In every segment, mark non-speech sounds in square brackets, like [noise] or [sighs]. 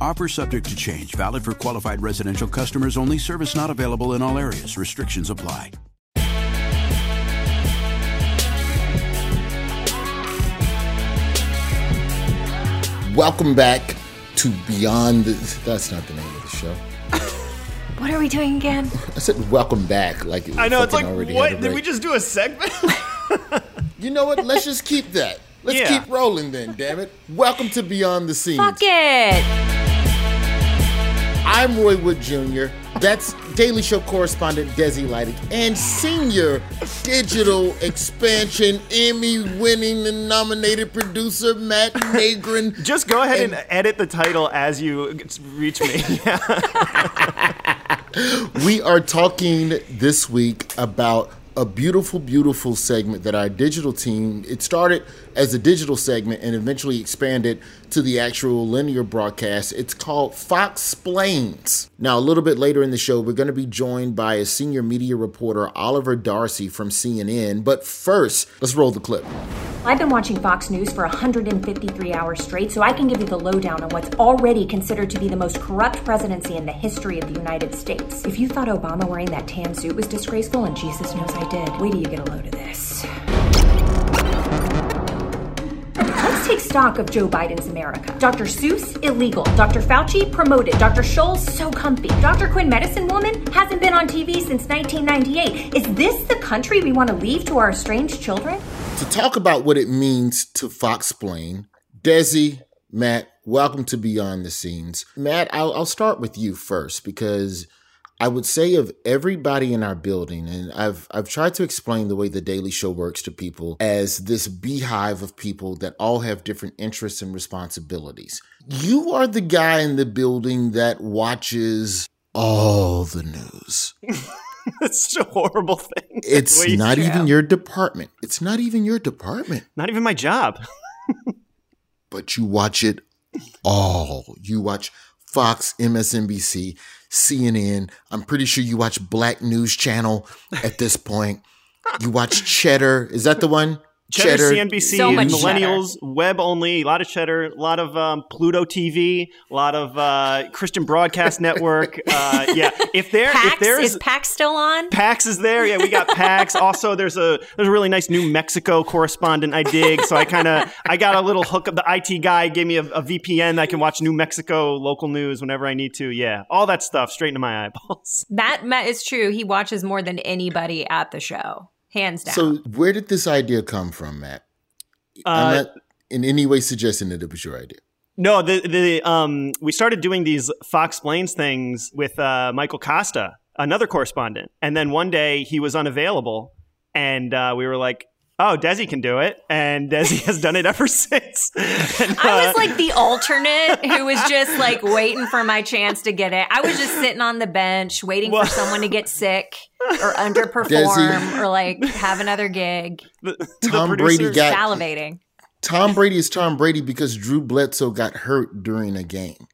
Offer subject to change, valid for qualified residential customers only, service not available in all areas. Restrictions apply. Welcome back to Beyond. The, that's not the name of the show. [laughs] What are we doing again? I said welcome back. Like I know it's like what did we just do a segment? [laughs] You know what? Let's just keep that. Let's Yeah. keep rolling then. Damn it! Welcome to Beyond the Scenes. Fuck it. I'm Roy Wood Jr. That's Daily Show correspondent Desi Lydic and senior digital expansion Emmy-winning and nominated producer Matt Negrin. [laughs] just go ahead and, edit the title as you reach me. [laughs] We are talking this week about a beautiful, beautiful segment that our digital team, it started as a digital segment and eventually expanded to the actual linear broadcast. It's called Fox Explains. Now, a little bit later in the show, we're going to be joined by a senior media reporter, Oliver Darcy from CNN. But first, let's roll the clip. I've been watching Fox News for 153 hours straight, so I can give you the lowdown on what's already considered to be the most corrupt presidency in the history of the United States. If you thought Obama wearing that tan suit was disgraceful, and Jesus knows I did, wait till you get a load of this. Take stock of Joe Biden's America. Dr. Seuss, illegal. Dr. Fauci, promoted. Dr. Scholl, so comfy. Dr. Quinn, medicine woman, hasn't been on TV since 1998. Is this the country we want to leave to our estranged children? To talk about what it means to Fox Explain, Desi, Matt, welcome to Beyond the Scenes. Matt, I'll, I'll start with you first because I would say of everybody in our building, and I've I've tried to explain the way the Daily Show works to people as this beehive of people that all have different interests and responsibilities. You are the guy in the building that watches all the news. [laughs] it's such a horrible thing. It's not even your department. It's not even your department. Not even my job. but you watch it all. You watch Fox, MSNBC, CNN. I'm pretty sure you watch Black News Channel at this point. You watch Cheddar. Is that the one? Cheddar, CNBC, So much millennials, web only, a lot of cheddar, a lot of um, Pluto TV, a lot of uh, Christian Broadcast [laughs] Network. Uh, yeah, if there, if there's is Pax still on? PAX is there. Yeah, we got PAX. [laughs] also, there's a there's a really nice New Mexico correspondent I dig. So I kind of I got a little hook up. The IT guy gave me a, a VPN that I can watch New Mexico local news whenever I need to. Yeah, all that stuff straight into my eyeballs. Matt, Matt is true. He watches more than anybody at the show, hands down. So, where did this idea come from, Matt? I'm Uh, not in any way suggesting that it was your idea. No, the the um we started doing these Fox Explains things with uh, Michael Kosta, another correspondent, and then one day he was unavailable, and uh, we were like, "Oh, Desi can do it," and Desi has done it ever [laughs] since. And, I was uh, like the alternate who was just like waiting for my chance to get it. I was just sitting on the bench waiting Well- for someone to get sick or [laughs] underperform Desi- or like have another gig. the, the Tom producer- Brady got Salivating. Tom Brady is Tom Brady because Drew Bledsoe got hurt during a game.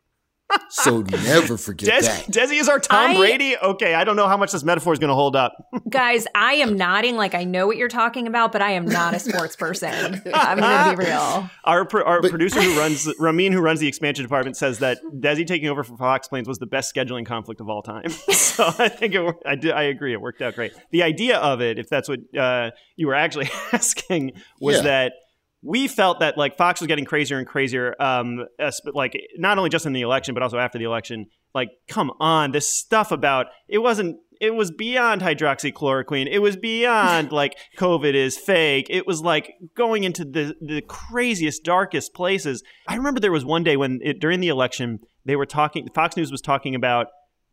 So never forget Desi, that. Desi is our Tom I- Brady. Okay, I don't know how much this metaphor is going to hold up. [laughs] Guys, I am nodding like I know what you're talking about, but I am not a sports person. I'm going to be real. [laughs] Our pro- our But- producer who runs Ramin, who runs the expansion department, says that Desi taking over for Fox Plains was the best scheduling conflict of all time. [laughs] so I think it, I do, I agree, it worked out great. The idea of it, if that's what uh, you were actually asking, was Yeah. that we felt that like Fox was getting crazier and crazier, um, as- like not only just in the election but also after the election. Like, come on, this stuff about it wasn't it was beyond hydroxychloroquine. It was beyond [laughs] like COVID is fake. It was like going into the the craziest, darkest places. I remember there was one day when it, during the election they were talking. Fox News was talking about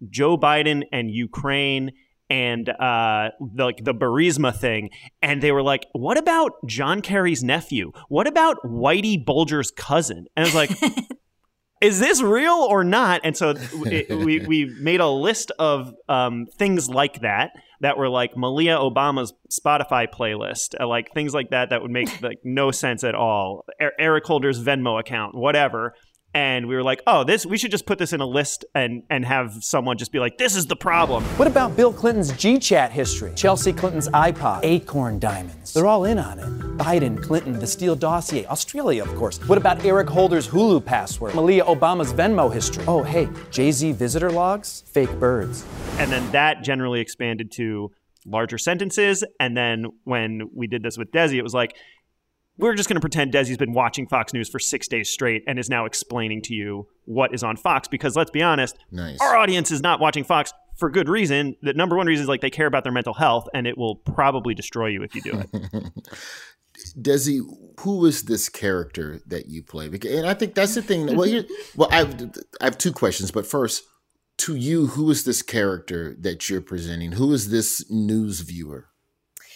Joe Biden and Ukraine and uh, the, like the Burisma thing, and they were like, "What about John Kerry's nephew? What about Whitey Bulger's cousin?" And I was like. [laughs] Is this real or not? And so [laughs] it, we we made a list of um, things like that that were like Malia Obama's Spotify playlist, uh, like things like that that would make like no sense at all. Er- Eric Holder's Venmo account, whatever and we were like, "Oh, this we should just put this in a list and and have someone just be like, this is the problem." What about Bill Clinton's GChat history? Chelsea Clinton's iPod, Acorn Diamonds. They're all in on it. Biden, Clinton, the Steele dossier, Australia, of course. What about Eric Holder's Hulu password? Malia Obama's Venmo history. Oh, hey, Jay-Z visitor logs, fake birds. And then that generally expanded to larger sentences and then when we did this with Desi, it was like we're just going to pretend Desi's been watching Fox News for six days straight and is now explaining to you what is on Fox. Because let's be honest, Nice. our audience is not watching Fox for good reason. The number one reason is like they care about their mental health, and it will probably destroy you if you do it. [laughs] Desi, who is this character that you play? And I think that's the thing. Well, here, well, I've I have two questions, but first, to you, who is this character that you're presenting? Who is this news viewer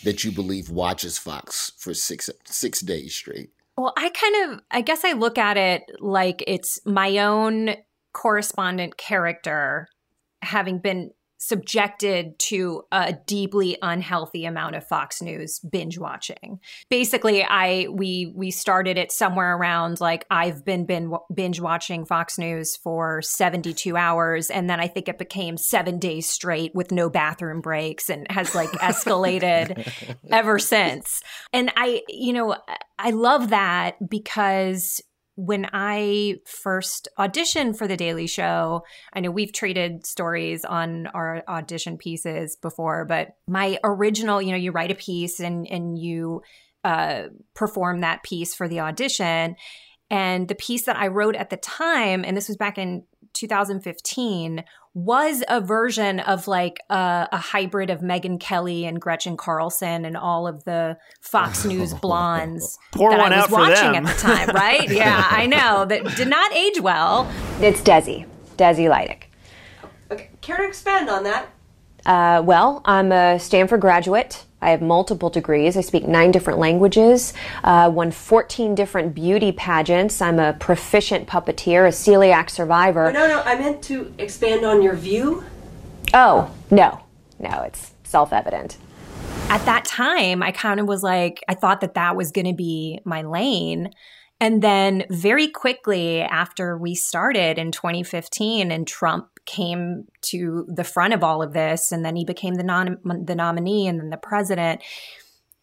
that you believe watches Fox for six six days straight? Well, I kind of, I guess I look at it like it's my own correspondent character having been subjected to a deeply unhealthy amount of Fox News binge watching. Basically, I we we started it somewhere around like I've been been binge watching Fox News for 72 hours and then I think it became 7 days straight with no bathroom breaks and has like [laughs] escalated ever since. And I you know, I love that because when I first auditioned for The Daily Show, I know we've traded stories on our audition pieces before, but my original, you know, you write a piece and and you uh, perform that piece for the audition. And the piece that I wrote at the time, and this was back in 2015, was a version of like a, a hybrid of Megyn Kelly and Gretchen Carlson and all of the Fox [laughs] News blondes Pour that one I was out for watching them. at the time, right? [laughs] Yeah, I know that did not age well. It's Desi, Desi Lydic. Okay, care to expand on that? Uh, well, I'm a Stanford graduate. I have multiple degrees. I speak nine different languages, uh, won 14 different beauty pageants. I'm a proficient puppeteer, a celiac survivor. No, no, I meant to expand on your view. Oh, no, no, it's self evident. At that time, I kind of was like, I thought that that was going to be my lane. And then very quickly after we started in 2015 and Trump came to the front of all of this and then he became the non the nominee and then the president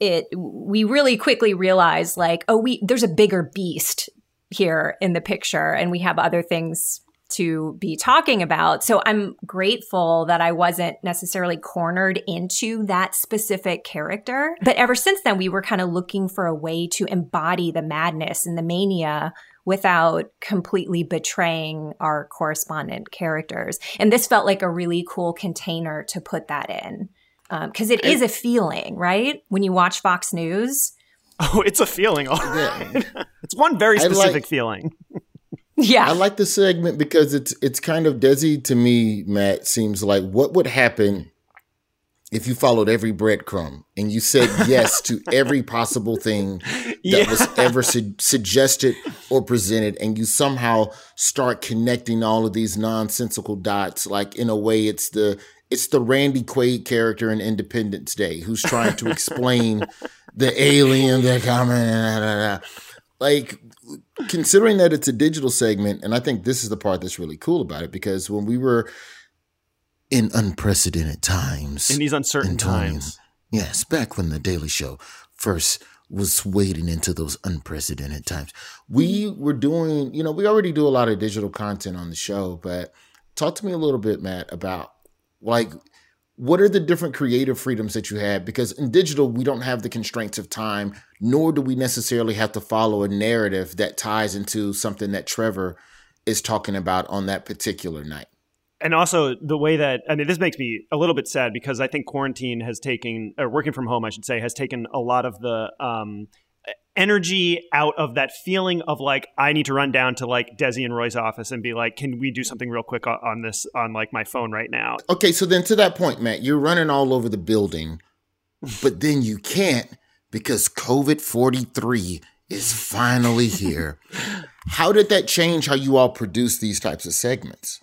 it we really quickly realized like oh we there's a bigger beast here in the picture and we have other things to be talking about. So I'm grateful that I wasn't necessarily cornered into that specific character. But ever since then, we were kind of looking for a way to embody the madness and the mania without completely betraying our correspondent characters. And this felt like a really cool container to put that in. Um, because it is a feeling, right? When you watch Fox News, [laughs] oh, it's a feeling, all right. [laughs] it's one very I like- specific feeling. [laughs] yeah. I like the segment because it's it's kind of Desi to me, Matt, seems like what would happen if you followed every breadcrumb and you said yes to every possible thing [laughs] that Yeah. was ever su- suggested or presented, and you somehow start connecting all of these nonsensical dots. Like in a way, it's the it's the Randy Quaid character in Independence Day who's trying to explain [laughs] the aliens that coming. Like considering that it's a digital segment, and I think this is the part that's really cool about it because when we were in unprecedented times, In these uncertain times. yes, back when the Daily Show first was wading into those unprecedented times, we were doing, you know, we already do a lot of digital content on the show, but talk to me a little bit, Matt, about like what are the different creative freedoms that you have? Because in digital, we don't have the constraints of time, nor do we necessarily have to follow a narrative that ties into something that Trevor is talking about on that particular night. And also the way that I mean, this makes me a little bit sad because I think quarantine has taken, or working from home, I should say, has taken a lot of the um, energy out of that feeling of like I need to run down to like Desi and Roy's office and be like, can we do something real quick on this on like my phone right now? Okay, so then to that point, Matt, you're running all over the building, [laughs] but then you can't because COVID forty three is finally here. [laughs] how did that change how you all produce these types of segments?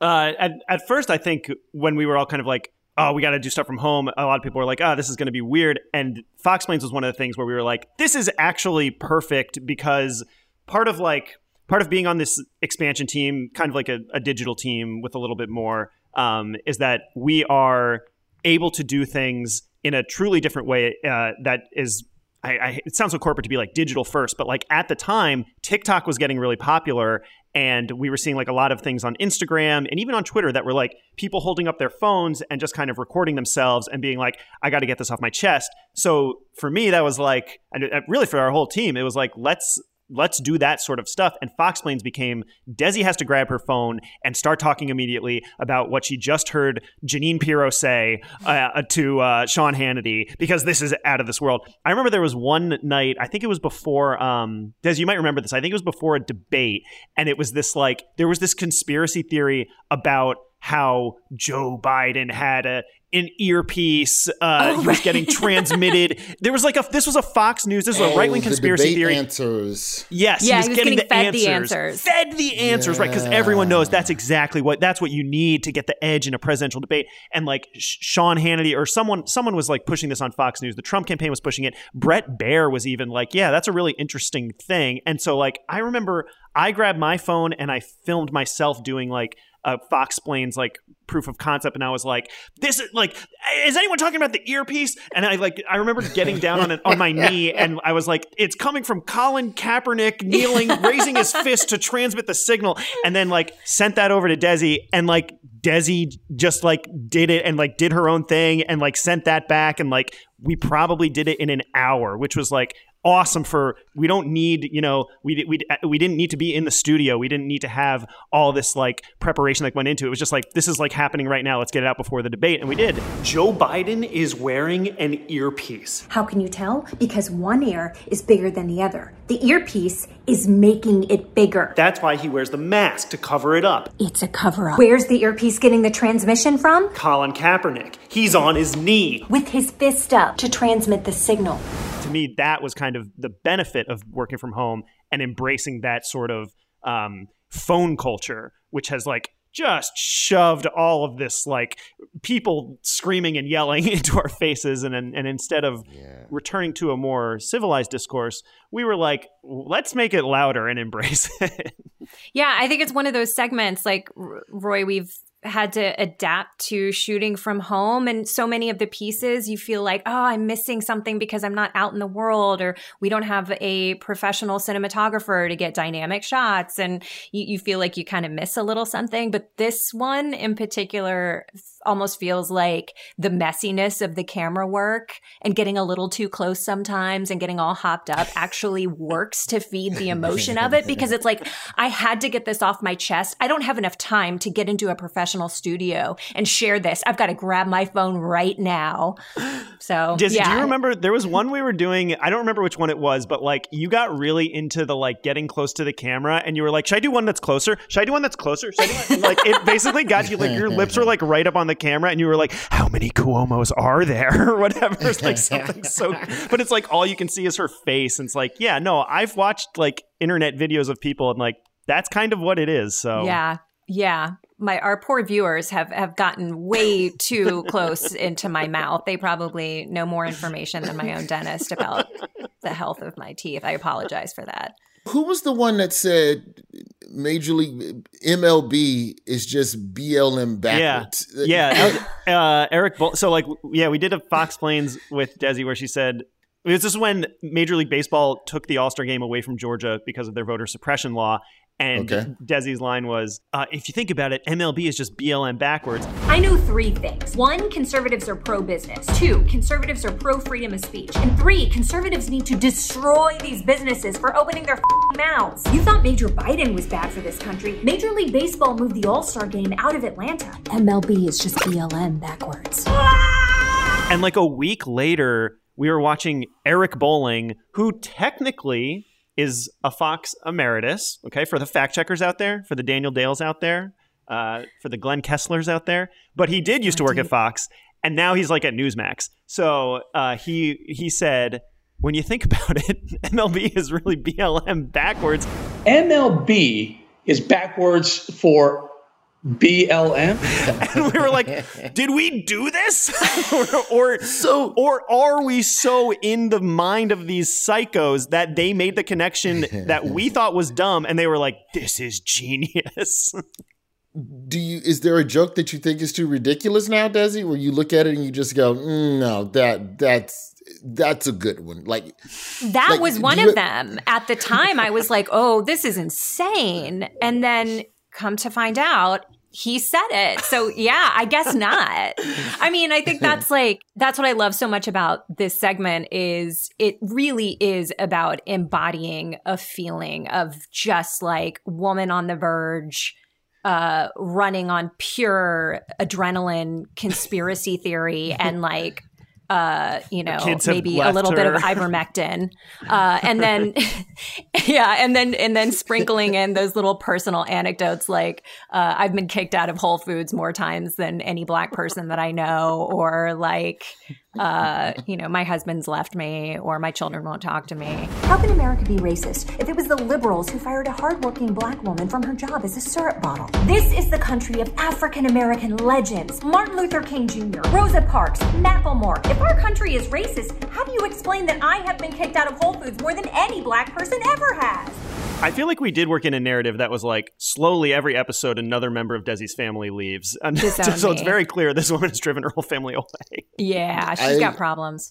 Uh, at, at first, I think when we were all kind of like, oh, we got to do stuff from home, a lot of people were like, oh, this is going to be weird. And Foxplains was one of the things where we were like, this is actually perfect because part of like, part of being on this expansion team, kind of like a, a digital team with a little bit more, um, is that we are able to do things in a truly different way uh, that is I, I, it sounds so corporate to be like digital first, but like at the time, TikTok was getting really popular, and we were seeing like a lot of things on Instagram and even on Twitter that were like people holding up their phones and just kind of recording themselves and being like, I got to get this off my chest. So for me, that was like, and uh, really for our whole team, it was like, let's let's do that sort of stuff. And Foxplains became Desi has to grab her phone and start talking immediately about what she just heard Jeanine Pirro say uh, to uh, Sean Hannity because this is out of this world. I remember there was one night, I think it was before, um, you might remember this. I think it was before a debate, and it was this like, there was this conspiracy theory about how Joe Biden had a an earpiece. Uh, oh, he was getting [laughs] transmitted. there was like a this was a Fox News. This was oh, a right wing conspiracy theory. Answers. Yes, yeah, he was, he was getting, getting, the, fed answers. the answers. Fed the answers, yeah. right? Because everyone knows that's exactly what that's what you need to get the edge in a presidential debate. And like Sean Hannity or someone someone was like pushing this on Fox News. The Trump campaign was pushing it. Bret Baier was even like, yeah, that's a really interesting thing. And so like I remember I grabbed my phone and I filmed myself doing like uh, Foxplains like proof of concept, and I was like, "This is like, is anyone talking about the earpiece?" And I like, I remember getting down on it on my [laughs] knee, and I was like, "It's coming from Colin Kaepernick kneeling, [laughs] raising his fist to transmit the signal," and then like sent that over to Desi, and like Desi just like did it and like did her own thing, and like sent that back, and like we probably did it in an hour, which was like awesome for we don't need you know we we we didn't need to be in the studio. We didn't need to have all this like preparation that went into it. It was just like this is like happening right now. Let's get it out before the debate. And we did. Joe Biden is wearing an earpiece. How can you tell? Because one ear is bigger than the other. The earpiece is making it bigger. That's why he wears the mask to cover it up. It's a cover up where's the earpiece getting the transmission from? Colin Kaepernick. He's on his knee. With his fist up to transmit the signal. To me, that was kind of the benefit of working from home and embracing that sort of um, phone culture, which has like just shoved all of this like people screaming and yelling [laughs] into our faces and and, and instead of yeah. returning to a more civilized discourse we were like let's make it louder and embrace [laughs] it yeah i think it's one of those segments like roy we've had to adapt to shooting from home. And so many of the pieces you feel like oh i'm missing something because i'm not out in the world or we don't have a professional cinematographer to get dynamic shots. And you, you feel like you kind of miss a little something. But this one in particular almost feels like the messiness of the camera work and getting a little too close sometimes and getting all hopped up [laughs] actually works to feed the [laughs] emotion of it because it's like i had to get this off my chest. I don't have enough time to get into a professional professional studio and share this. I've got to grab my phone right now. So, yeah. do you remember there was one we were doing? I don't remember which one it was, but like you got really into the like getting close to the camera, and you were like, "Should I do one that's closer? Should I do one that's closer?" Should I do one? like it basically got you like your lips were like right up on the camera, and you were like, "How many Cuomo's are there?" [laughs] or whatever. It's like something so, [laughs] but it's like all you can see is her face, and it's like, yeah, no, I've watched like internet videos of people, and like that's kind of what it is. So yeah, yeah my our poor viewers have have gotten way [laughs] too close into my mouth. They probably know more information than my own dentist about the health of my teeth. I apologize for that. Who was the one that said Major League MLB is just BLM backwards? Yeah, yeah. uh, Eric. Bull- so like, yeah, we did a Foxplains with Desi where she said this is when Major League Baseball took the All Star game away from Georgia because of their voter suppression law, And Okay. Desi's line was, uh, "If you think about it, MLB is just BLM backwards." I know three things. One, conservatives are pro business. Two, conservatives are pro freedom of speech. And three, conservatives need to destroy these businesses for opening their f***ing mouths. You thought Major Biden was bad for this country. Major League Baseball moved the All Star game out of Atlanta. MLB is just BLM backwards. And like a week later, we were watching Eric Bolling, who technically is a Fox emeritus. Okay, for the fact checkers out there, for the Daniel Dales out there, uh, for the Glenn Kesslers out there, but he did used to work at Fox, and now he's like at Newsmax. So uh, he he said, when you think [laughs] about it, MLB is really BLM backwards. MLB is backwards for BLM. [laughs] and we were like, did we do this? or, [laughs] or so or are we so in the mind of these psychos that they made the connection that we [laughs] thought was dumb and they were like, this is genius. Do you? Is there a joke that you think is too ridiculous now, Desi? Where you look at it and you just go, mm, "No, that that's that's a good one." Like That Like, was one you- of them. At the time, I was like, oh, this is insane. And then come to find out, he said it. So, yeah, I guess not. I mean, I think [laughs] that's like, that's what I love so much about this segment is it really is about embodying a feeling of just like woman on the verge, uh, running on pure adrenaline conspiracy theory and like, uh, you know, maybe a little bit of her. ivermectin, uh, and then, [laughs] yeah, and then and then sprinkling in those little personal anecdotes like uh, I've been kicked out of Whole Foods more times than any black person that I know, or like, uh, you know, my husband's left me, or my children won't talk to me. How can America be racist if it was the liberals who fired a hardworking black woman from her job as a syrup bottle? This is the country of African American legends Martin Luther King Jr., Rosa Parks, Macklemore. If our country is racist, how do you explain that I have been kicked out of Whole Foods more than any black person ever has? I feel like we did work in a narrative that was like slowly every episode another member of Desi's family leaves. And Disown [laughs] so it's very clear this woman has driven her whole family [laughs] away. Yeah, she's I- got problems.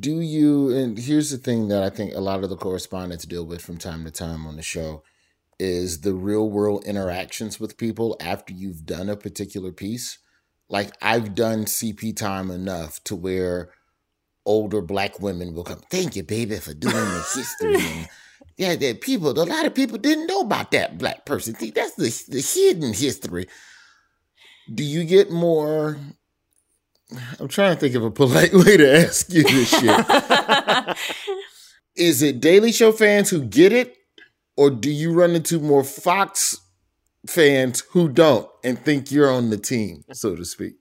do you and here's the thing that i think a lot of the correspondents deal with from time to time on the show is the real world interactions with people after you've done a particular piece like i've done cp time enough to where older black women will come thank you baby for doing the history [laughs] and yeah that people a lot of people didn't know about that black person see that's the, the hidden history do you get more I'm trying to think of a polite [laughs] way to ask you this shit. [laughs] Is it Daily Show fans who get it, or do you run into more Fox fans who don't and think you're on the team, so to speak?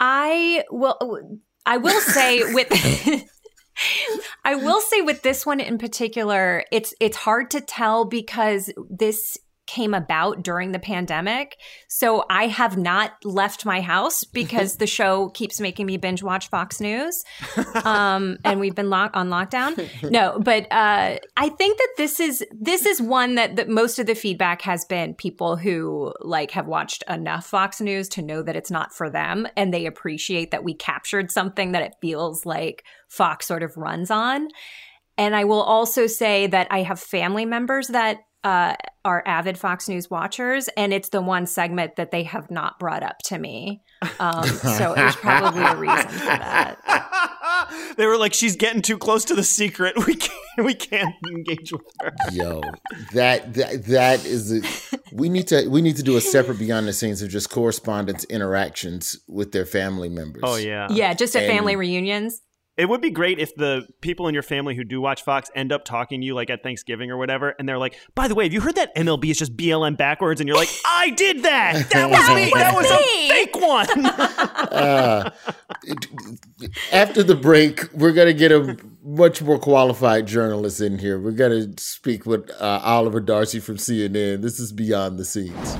I will. I will say with. [laughs] I will say with this one in particular, it's it's hard to tell because this came about during the pandemic. So I have not left my house [laughs] because the show keeps making me binge watch Fox News. [laughs] Um, and we've been lock- on lockdown. No, but uh, I think that this is this is one that, that most of the feedback has been people who like have watched enough Fox News to know that it's not for them and they appreciate that we captured something that it feels like Fox sort of runs on. And I will also say that I have family members that uh, are avid Fox News watchers, and it's the one segment that they have not brought up to me. Um, so there's probably a reason for that. [laughs] they were like, she's getting too close to the secret. We can't, we can't engage with her. Yo, that that that is a, we need to we need to do a separate behind the scenes of just correspondence interactions with their family members. Oh yeah, Yeah, just at And- family reunions. It would be great if the people in your family who do watch Fox end up talking to you like at Thanksgiving or whatever, and they're like, "By the way, have you heard that MLB is just BLM backwards?" And you're like, [laughs] "I did that. [laughs] That was me. That was a fake one." [laughs] Uh, after the break, we're gonna get a much more qualified journalist in here. We're gonna speak with uh, Oliver Darcy from CNN. This is Beyond the Scenes.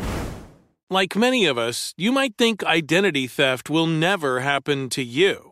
Like many of us, you might think identity theft will never happen to you.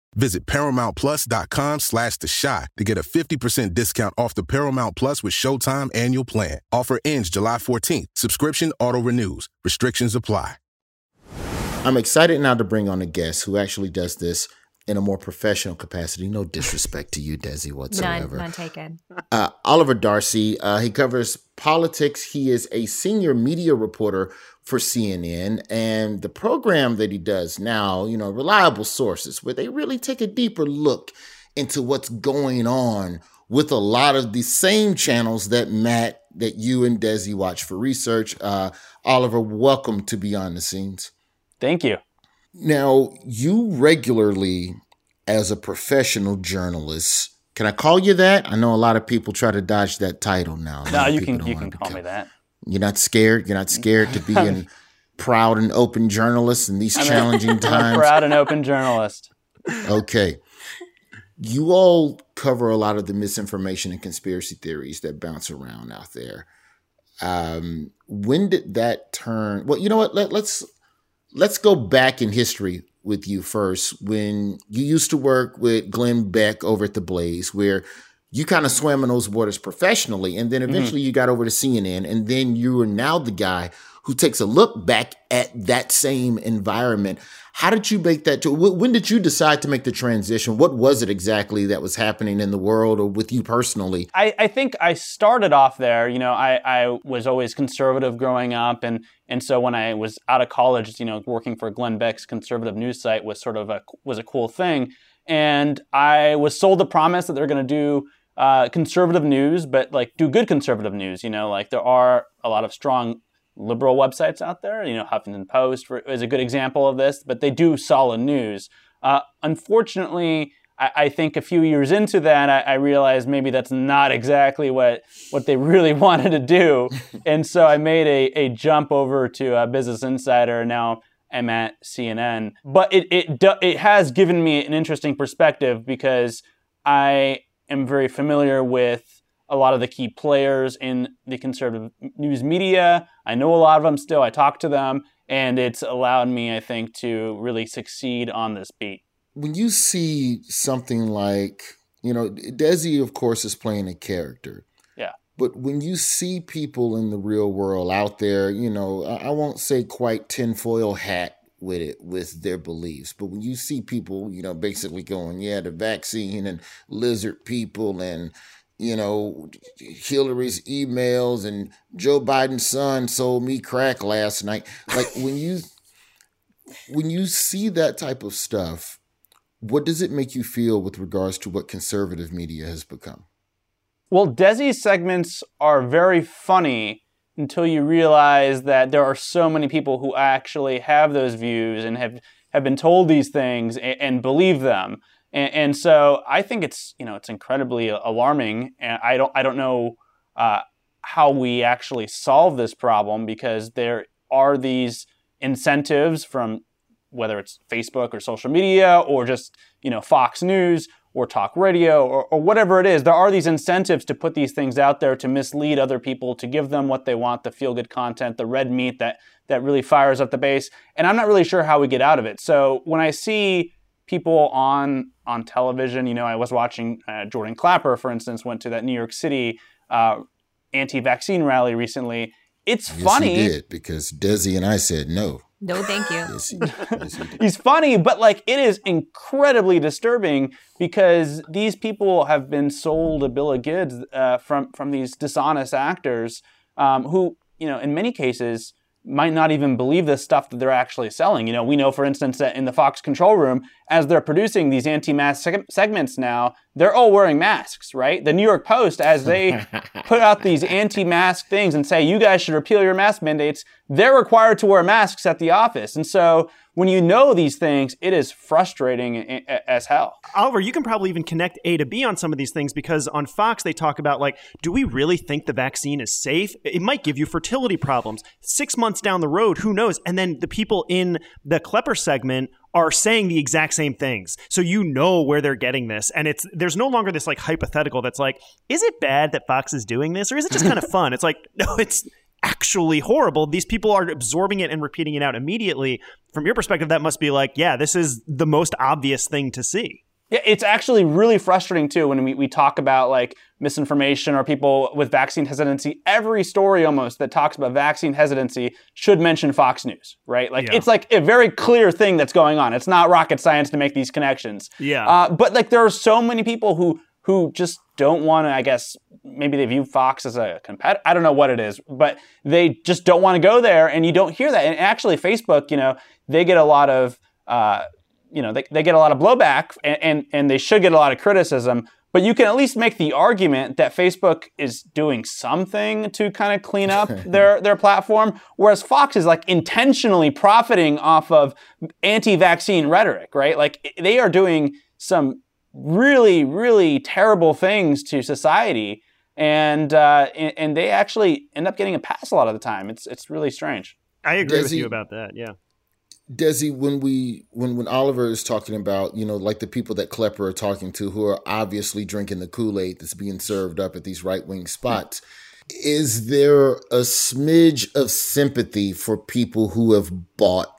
Visit ParamountPlus.com slash The Shot to get a 50% discount off the Paramount Plus with Showtime annual plan. Offer ends July 14th. Subscription auto-renews. Restrictions apply. I'm excited now to bring on a guest who actually does this in a more professional capacity. No disrespect to you, Desi, whatsoever. None, none taken. Uh, Oliver Darcy, uh, he covers politics. He is a senior media reporter for CNN. And the program that he does now, you know, reliable sources, where they really take a deeper look into what's going on with a lot of the same channels that Matt, that you and Desi watch for research. Uh, Oliver, welcome to Beyond the Scenes. Thank you. Now, you regularly, as a professional journalist, can I call you that? I know a lot of people try to dodge that title now. No, you can you can call me that. You're not scared. You're not scared to be a [laughs] proud and open journalist in these I'm challenging [laughs] a, times. I'm a proud and open journalist. Okay. You all cover a lot of the misinformation and conspiracy theories that bounce around out there. Um, when did that turn? Well, you know what? Let, let's let's go back in history with you first. When you used to work with Glenn Beck over at the Blaze, where you kind of swam in those waters professionally, and then eventually mm-hmm. you got over to CNN, and then you are now the guy who takes a look back at that same environment. How did you make that? To, when did you decide to make the transition? What was it exactly that was happening in the world or with you personally? I, I think I started off there. You know, I, I was always conservative growing up, and and so when I was out of college, you know, working for Glenn Beck's conservative news site was sort of a was a cool thing. And I was sold the promise that they're going to do uh, conservative news, but like do good conservative news. You know, like there are a lot of strong liberal websites out there. You know, Huffington Post is a good example of this, but they do solid news. Uh, unfortunately, I, I, think a few years into that, I, I, realized maybe that's not exactly what what they [laughs] really wanted to do, [laughs] and so I made a, a jump over to uh, Business Insider. And now I'm at CNN, but it it it has given me an interesting perspective because I am very familiar with a lot of the key players in the conservative news media. I know a lot of them still. I talk to them, and it's allowed me, I think, to really succeed on this beat. When you see something like, you know, Desi, of course, is playing a character. Yeah. But when you see people in the real world out there, you know, I won't say quite tinfoil hat with it with their beliefs. But when you see people, you know, basically going, yeah, the vaccine and lizard people and you know, Hillary's emails and Joe Biden's son sold me crack last night. Like [laughs] when you when you see that type of stuff, what does it make you feel with regards to what conservative media has become? Well, Desi's segments are very funny until you realize that there are so many people who actually have those views and have, have been told these things and, and believe them. And, and, so I think it's you know it's incredibly alarming, and I don't I don't know uh, how we actually solve this problem because there are these incentives from whether it's Facebook or social media or just you know Fox News or talk radio or, or, whatever it is, there are these incentives to put these things out there to mislead other people, to give them what they want, the feel good content, the red meat that that really fires up the base. And I'm not really sure how we get out of it. So when I see people on on television, you know, I was watching uh, Jordan Klepper, for instance, went to that New York City uh, anti-vaccine rally recently. It's yes, funny. He did because Desi and I said no. No, thank you. yes, [laughs] yes, He's funny, but like it is incredibly disturbing because these people have been sold a bill of goods uh, from from these dishonest actors um, who, you know, in many cases might not even believe the stuff that they're actually selling. You know, we know, for instance, that in the Fox control room, as they're producing these anti-mask seg- segments now, they're all wearing masks, right? The New York Post, as they [laughs] put out these anti-mask things and say, you guys should repeal your mask mandates, they're required to wear masks at the office. And so when you know these things, it is frustrating as hell. Oliver, you can probably even connect A to B on some of these things because on Fox they talk about like, do we really think the vaccine is safe? It might give you fertility problems. Six months down the road, who knows? And then the people in the Klepper segment are saying the exact same things. So you know where they're getting this. And it's there's no longer this like hypothetical that's like, is it bad that Fox is doing this? Or is it just kind of [laughs] fun? It's like, no, it's actually horrible. These people are absorbing it and repeating it out immediately. From your perspective, that must be like, yeah, this is the most obvious thing to see. Yeah, it's actually really frustrating too when we, we talk about like misinformation or people with vaccine hesitancy. Every story almost that talks about vaccine hesitancy should mention Fox News, right? Like yeah. it's like a very clear thing that's going on. It's not rocket science to make these connections. Yeah. Uh, but like there are so many people who who just don't want to, I guess, maybe they view Fox as a competitor. I don't know what it is, but they just don't want to go there. And you don't hear that. And actually, Facebook, you know, they get a lot of, uh, you know, they, they get a lot of blowback and, and, and they should get a lot of criticism. But you can at least make the argument that Facebook is doing something to kind of clean up [laughs] their, their platform, whereas Fox is like intentionally profiting off of anti vaccine rhetoric, right? Like they are doing some really, really terrible things to society, and uh, and, they actually end up getting a pass a lot of the time. It's it's really strange. I agree Desi, with you about that. Yeah. Desi, when we when when Oliver is talking about, you know, like the people that Klepper are talking to who are obviously drinking the Kool-Aid that's being served up at these right-wing spots, is there a smidge of sympathy for people who have bought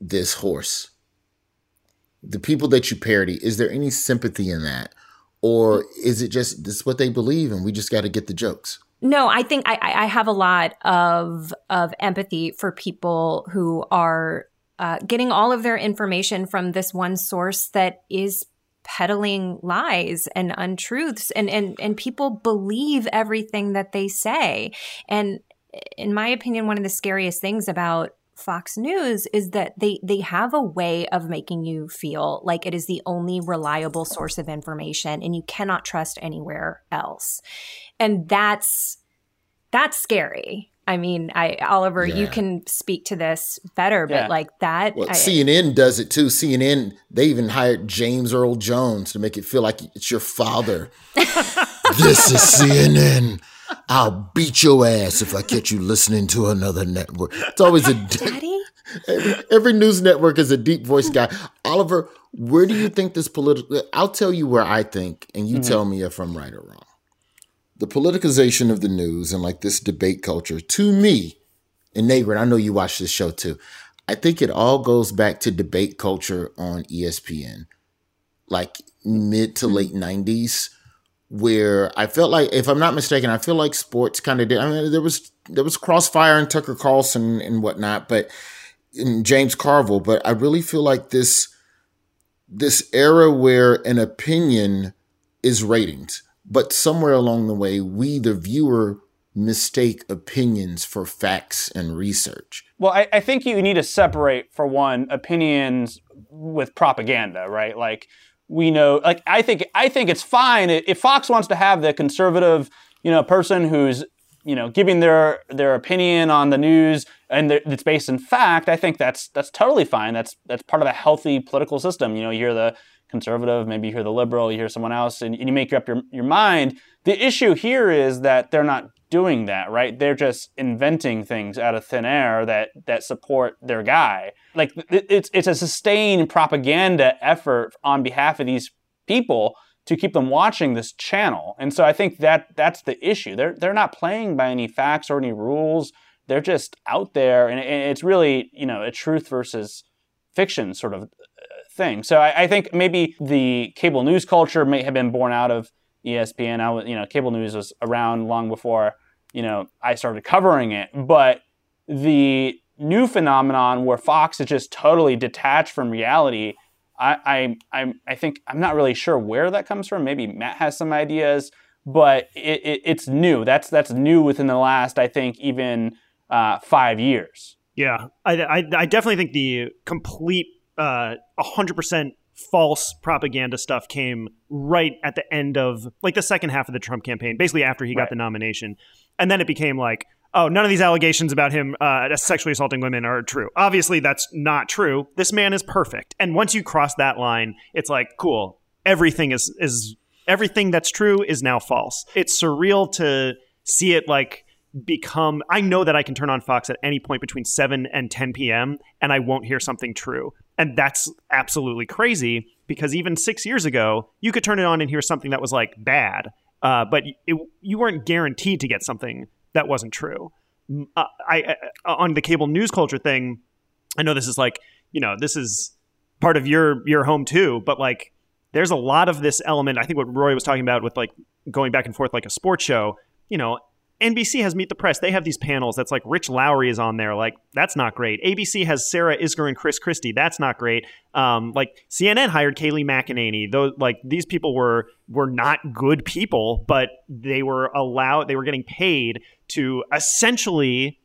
this horse? the people that you parody, is there any sympathy in that? Or is it just this is what they believe and we just got to get the jokes? No, I think I, I have a lot of of empathy for people who are uh, getting all of their information from this one source that is peddling lies and untruths and, and and people believe everything that they say and in my opinion one of the scariest things about Fox News is that they they have a way of making you feel like it is the only reliable source of information and you cannot trust anywhere else. And that's that's scary. I mean, I Oliver, yeah. you can speak to this better, but yeah. like that. Well, I, CNN does it too. CNN, they even hired James Earl Jones to make it feel like it's your father. [laughs] this is CNN. I'll beat your ass if I catch you listening to another network. It's always a daddy. Every, every news network is a deep voice guy. Oliver, where do you think this political? I'll tell you where I think, and you mm-hmm. tell me if I'm right or wrong. The politicization of the news and like this debate culture, to me, and Negrin, I know you watch this show too. I think it all goes back to debate culture on ESPN, like mid to late '90s where I felt like, if I'm not mistaken, I feel like sports kind of did. I mean, there was there was crossfire and Tucker Carlson and whatnot, but James Carville, but I really feel like this this era where an opinion is ratings, but somewhere along the way, we the viewer mistake opinions for facts and research. Well, I, I think you need to separate, for one, opinions with propaganda, right? Like we know, like I think, I think it's fine if Fox wants to have the conservative, you know, person who's you know giving their their opinion on the news and it's based in fact. I think that's that's totally fine. That's that's part of a healthy political system. You know, you hear the conservative, maybe you hear the liberal, you hear someone else, and, and you make up your your mind. The issue here is that they're not doing that, right? They're just inventing things out of thin air that that support their guy. Like it's it's a sustained propaganda effort on behalf of these people to keep them watching this channel. And so I think that that's the issue. They're they're not playing by any facts or any rules. They're just out there, and it's really you know a truth versus fiction sort of uh, thing. So I, I think maybe the cable news culture may have been born out of ESPN. I was, you know, cable news was around long before, you know, I started covering it. But the new phenomenon where Fox is just totally detached from reality, I, I, I, think I'm not really sure where that comes from. Maybe Matt has some ideas, but it, it, it's new. That's that's new within the last, I think, even uh, five years. Yeah, I, I, I definitely think the complete uh, 100% false propaganda stuff came right at the end of like the second half of the Trump campaign, basically after he got the nomination. And then it became like, oh, none of these allegations about him uh, sexually assaulting women are true. Obviously, that's not true. This man is perfect. And once you cross that line, it's like, cool, everything is is everything that's true is now false. It's surreal to see it like become I know that I can turn on Fox at any point between 7 and 10 p.m. and I won't hear something true. And that's absolutely crazy because even six years ago, you could turn it on and hear something that was like bad, uh, but it, you weren't guaranteed to get something that wasn't true. Uh, I, I on the cable news culture thing, I know this is like you know this is part of your your home too, but like there's a lot of this element. I think what Roy was talking about with like going back and forth like a sports show. You know, NBC has Meet the Press. They have these panels that's like Rich Lowry is on there. Like, that's not great. ABC has Sarah Isgur and Chris Christie. That's not great. Um, like CNN hired Kayleigh McEnany. Those like these people were were not good people, but they were allowed they were getting paid to essentially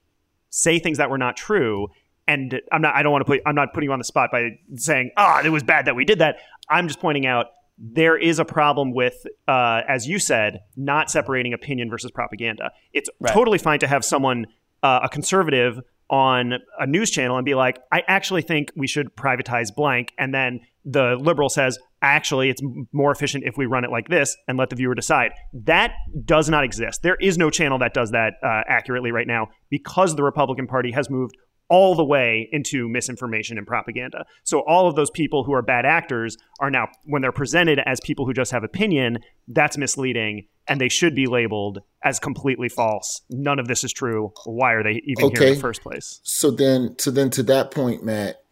say things that were not true. And I'm not I don't want to put I'm not putting you on the spot by saying, ah, oh, it was bad that we did that. I'm just pointing out there is a problem with, uh, as you said, not separating opinion versus propaganda. It's right. totally fine to have someone, uh, a conservative, on a news channel and be like, I actually think we should privatize blank. And then the liberal says, actually, it's more efficient if we run it like this and let the viewer decide. That does not exist. There is no channel that does that uh, accurately right now because the Republican Party has moved all the way into misinformation and propaganda. So all of those people who are bad actors are now, when they're presented as people who just have opinion, that's misleading, and they should be labeled as completely false. None of this is true. Why are they even okay. here in the first place? So then, so then to that point, Matt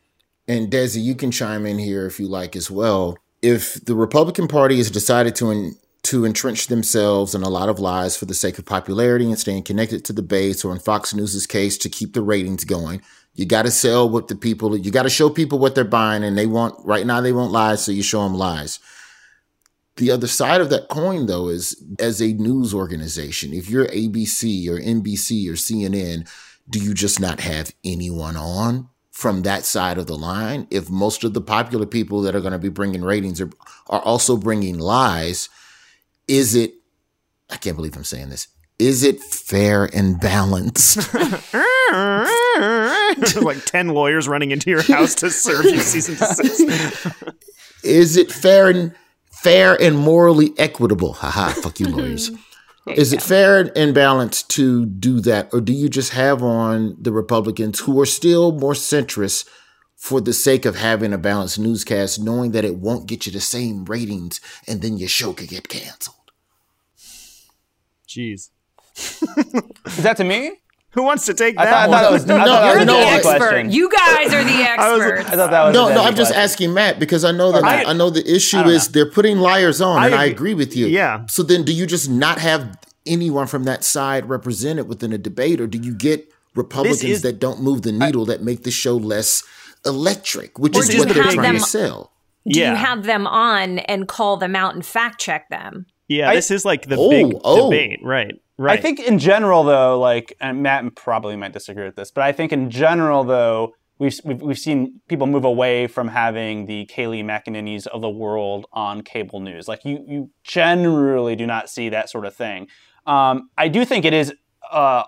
and Desi, you can chime in here if you like as well. If the Republican Party has decided to in, to entrench themselves in a lot of lies for the sake of popularity and staying connected to the base, or in Fox News's case, to keep the ratings going. You got to sell what the people, you got to show people what they're buying, and they want, right now, they want lies, so you show them lies. The other side of that coin, though, is as a news organization, if you're ABC or NBC or CNN, do you just not have anyone on from that side of the line? If most of the popular people that are going to be bringing ratings are, are also bringing lies, is it, I can't believe I'm saying this, is it fair and balanced? [laughs] [laughs] like 10 lawyers running into your house to serve you cease and desist. is it fair and fair and morally equitable? Haha, fuck you lawyers. [laughs] Is it fair and balanced to do that? Or do you just have on the Republicans who are still more centrist for the sake of having a balanced newscast, knowing that it won't get you the same ratings and then your show could get canceled? Jeez. Is that to me? Who wants to take that? I thought, I thought that was, no, no, You're the expert. You guys are the experts. I, was, I thought that was no, no. I'm just asking Matt because I know that I, I know the issue is know. they're putting liars on, and I agree with you. Yeah. So then, do you just not have anyone from that side represented within a debate, or do you get Republicans is- that don't move the needle that make the show less electric, which is what they're trying them- to sell. Do Yeah. you have them on and call them out and fact check them? Yeah, I- this is like the Oh, big oh. debate, right? Right. I think in general, though, like, and Matt probably might disagree with this, but I think in general, though, we've we've, we've seen people move away from having the Kayleigh McEnany's of the world on cable news. Like, you you generally do not see that sort of thing. Um, I do think it is uh,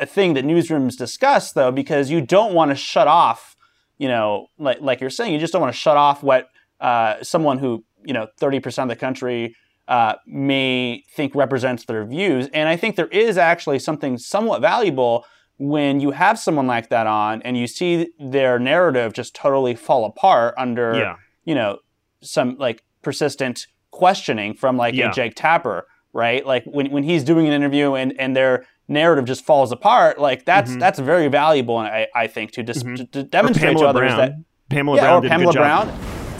a thing that newsrooms discuss, though, because you don't want to shut off, you know, like like you're saying, you just don't want to shut off what uh, someone who you know, 30% of the country uh, may think represents their views. And I think there is actually something somewhat valuable when you have someone like that on and you see their narrative just totally fall apart under, Yeah. you know, some like persistent questioning from like Yeah. a Jake Tapper, right? Like when, when he's doing an interview and, and their narrative just falls apart, like that's Mhm. that's very valuable, and I, I think, to, dis- Mhm. to, demonstrate to others Brown. that Pamela yeah, Brown or Pamela good job.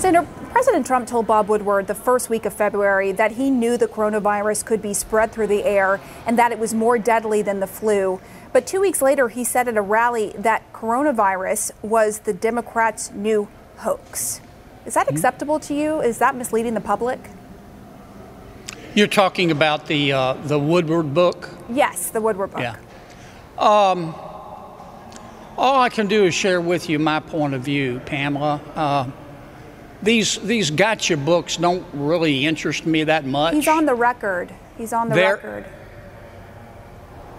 Senator, President Trump told Bob Woodward the first week of February that he knew the coronavirus could be spread through the air and that it was more deadly than the flu. But two weeks later, he said at a rally that coronavirus was the Democrats' new hoax. Is that acceptable to you? Is that misleading the public? You're talking about the uh, the Woodward book. Yes, the Woodward book. Yeah. Um, all I can do is share with you my point of view, Pamela. Uh, these these gotcha books don't really interest me that much. He's on the record. He's on the There- record.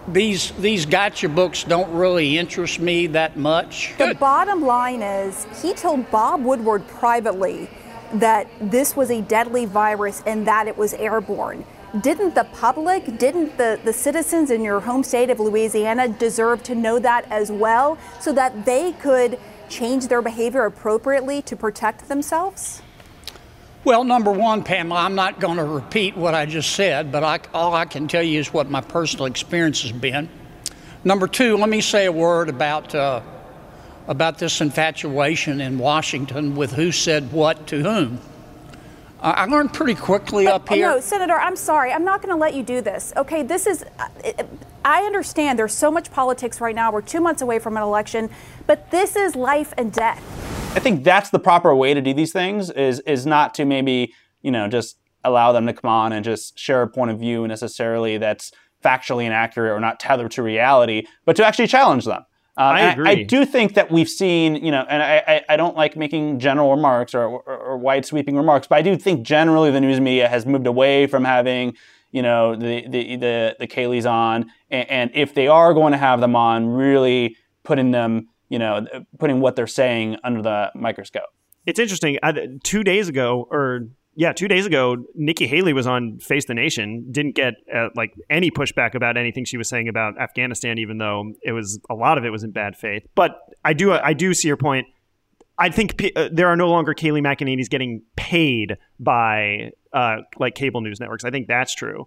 These these gotcha books don't really interest me that much. The bottom line is he told Bob Woodward privately that this was a deadly virus and that it was airborne. Didn't the public, didn't the, the citizens in your home state of Louisiana deserve to know that as well so that they could change their behavior appropriately to protect themselves? Well, number one, Pamela, I'm not going to repeat what I just said, but I, all I can tell you is what my personal experience has been. Number two, let me say a word about uh, about this infatuation in Washington with who said what to whom. I I learned pretty quickly up Oh, here. No, Senator, I'm sorry. I'm not going to let you do this. Okay, this is. uh, I understand there's so much politics right now. We're two months away from an election, but this is life and death. I think that's the proper way to do these things is is not to maybe you know just allow them to come on and just share a point of view necessarily that's factually inaccurate or not tethered to reality, but to actually challenge them. Um, I and I, agree. do think that we've seen, you know, and I, I, I don't like making general remarks or, or, or wide sweeping remarks, but I do think generally the news media has moved away from having, you know, the the the, the Kayleighs on, and, and if they are going to have them on, really putting them, you know, putting what they're saying under the microscope. It's interesting. I, two days ago, or yeah, two days ago, Nikki Haley was on Face the Nation. Didn't get uh, like any pushback about anything she was saying about Afghanistan, even though it was a lot of it was in bad faith. But I do, I do see your point. I think p- uh, there are no longer Kayleigh McEnany's getting paid by uh, like cable news networks. I think that's true.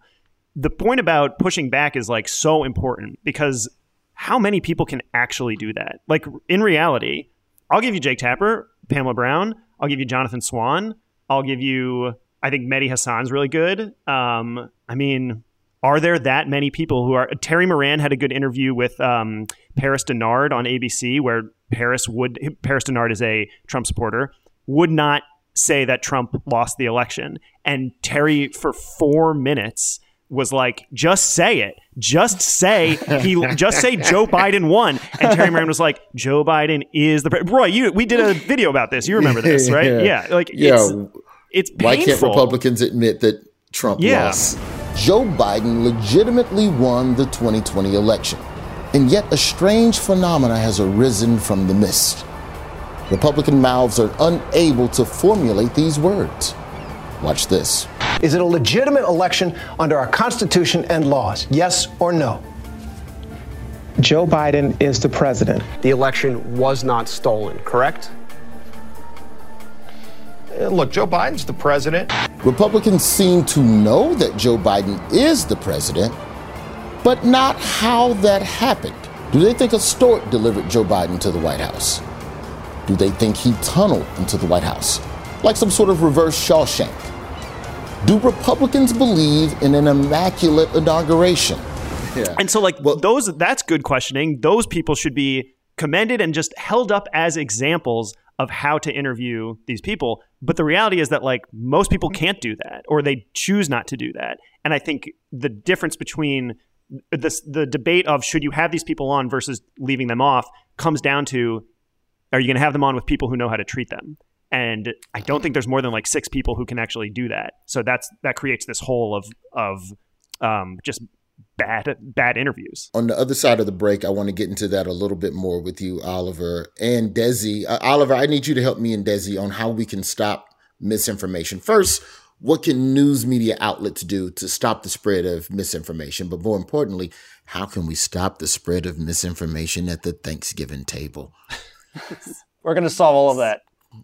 The point about pushing back is like so important because how many people can actually do that? Like in reality, I'll give you Jake Tapper, Pamela Brown. I'll give you Jonathan Swan. I'll give you. I think Mehdi Hasan's really good. Um, I mean, are there that many people who are? Terry Moran had a good interview with um, Paris Dennard on ABC, where Paris would Paris Dennard is a Trump supporter, would not say that Trump lost the election, and Terry for four minutes was like, just say it. Just say he. [laughs] just say Joe Biden won. And Terry Moran was like, Joe Biden is the. Pre-. Roy, you. We did a video about this. You remember this, [laughs] right? Yeah. Like Yeah. it's it's Why can't. Republicans admit that Trump Yeah. lost? Joe Biden legitimately won the 2020 election. And yet a strange phenomena has arisen from the mist. Republican mouths are unable to formulate these words. Watch this. Is it a legitimate election under our Constitution and laws? Yes or no? Joe Biden is the president. The election was not stolen, correct? Uh, Look, Joe Biden's the president. Republicans seem to know that Joe Biden is the president, but not how that happened. Do they think a stork delivered Joe Biden to the White House? Do they think he tunneled into the White House, like some sort of reverse Shawshank? Do Republicans believe in an immaculate inauguration? Yeah. And so, like those, that's good questioning. Those people should be commended and just held up as examples of how to interview these people. But the reality is that like most people can't do that, or they choose not to do that. And I think the difference between this, the debate of should you have these people on versus leaving them off comes down to are you going to have them on with people who know how to treat them? And I don't think there's more than like six people who can actually do that. So that's that creates this hole of of um, just bad bad interviews. On the other side of the break, I want to get into that a little bit more with you, Oliver and Desi. Uh, Oliver, I need you to help me and Desi on how we can stop misinformation. First, what can news media outlets do to stop the spread of misinformation? But more importantly, how can we stop the spread of misinformation at the Thanksgiving table? [laughs] We're going to solve all of that.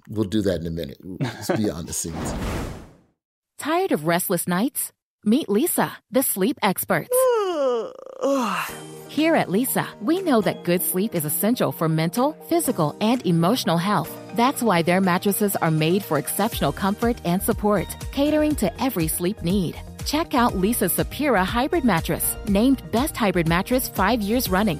We'll do that in a minute. It's beyond the scenes. [laughs] Tired of restless nights? Meet Leesa, the sleep experts. [sighs] Here at Leesa, we know that good sleep is essential for mental, physical, and emotional health. That's why their mattresses are made for exceptional comfort and support, catering to every sleep need. Check out Leesa's Sapira Hybrid Mattress, named Best Hybrid Mattress five years running.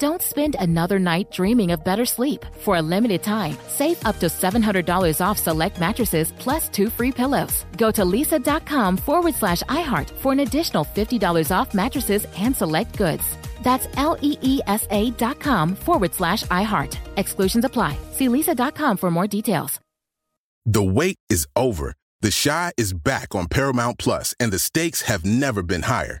Don't spend another night dreaming of better sleep. For a limited time, save up to $700 off select mattresses plus two free pillows. Go to leesa.com forward slash iHeart for an additional $50 off mattresses and select goods. That's L E E S A dot com forward slash iHeart. Exclusions apply. See leesa.com for more details. The wait is over. The Chi is back on Paramount Plus, and the stakes have never been higher.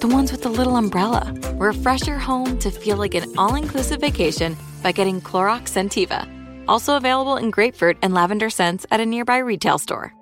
The ones with the little umbrella. Refresh your home to feel like an all inclusive vacation by getting Clorox Scentiva. Also available in grapefruit and lavender scents at a nearby retail store.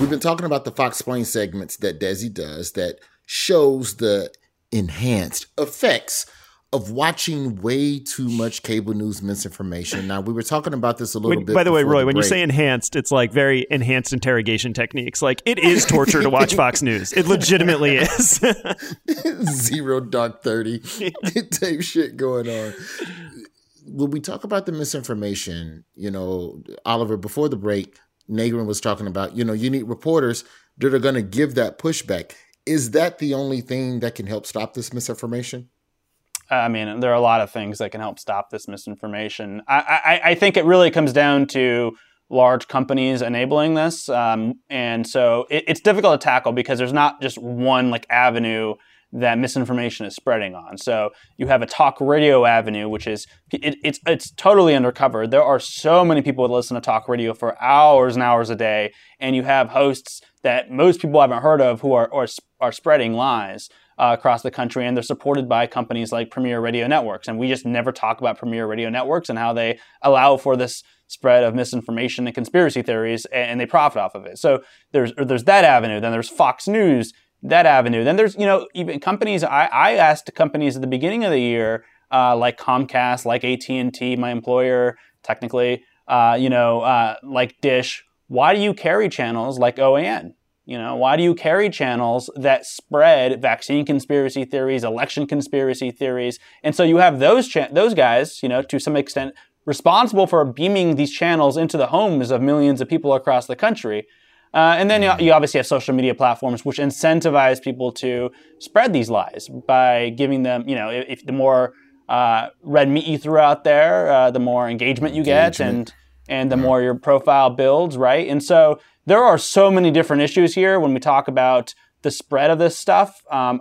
We've been talking about the Foxsplain segments that Desi does that shows the enhanced effects of watching way too much cable news misinformation. Now we were talking about this a little When- bit. by the way, Roy, when you say enhanced, it's like very enhanced interrogation techniques. Like it is torture to watch Fox News. It legitimately is. [laughs] zero dark 30 type shit going on when we talk about the misinformation you know oliver before the break Negrin was talking about you know you need reporters that are going to give that pushback is that the only thing that can help stop this misinformation I mean, there are a lot of things that can help stop this misinformation. I, I, I think it really comes down to large companies enabling this, um, and so it, it's difficult to tackle because there's not just one like avenue that misinformation is spreading on. So you have a talk radio avenue, which is it, it's it's totally undercover. There are so many people that listen to talk radio for hours and hours a day, and you have hosts that most people haven't heard of who are are, are spreading lies uh, across the country, and they're supported by companies like Premiere Radio Networks. And we just never talk about Premiere Radio Networks and how they allow for this spread of misinformation and conspiracy theories, and they profit off of it. So there's there's that avenue. Then there's Fox News, that avenue. Then there's you know even companies. I, I asked companies at the beginning of the year, uh, like Comcast, like AT and T, my employer technically, uh, you know, uh, like Dish. Why do you carry channels like OAN? You know, why do you carry channels that spread vaccine conspiracy theories, election conspiracy theories? And so you have those cha- those guys, you know, to some extent responsible for beaming these channels into the homes of millions of people across the country. Uh, and then you, you obviously have social media platforms which incentivize people to spread these lies by giving them, you know, if, if the more uh, red meat you throw out there, uh, the more engagement you get, and and the more your profile builds, right? And so there are so many different issues here when we talk about the spread of this stuff. Um,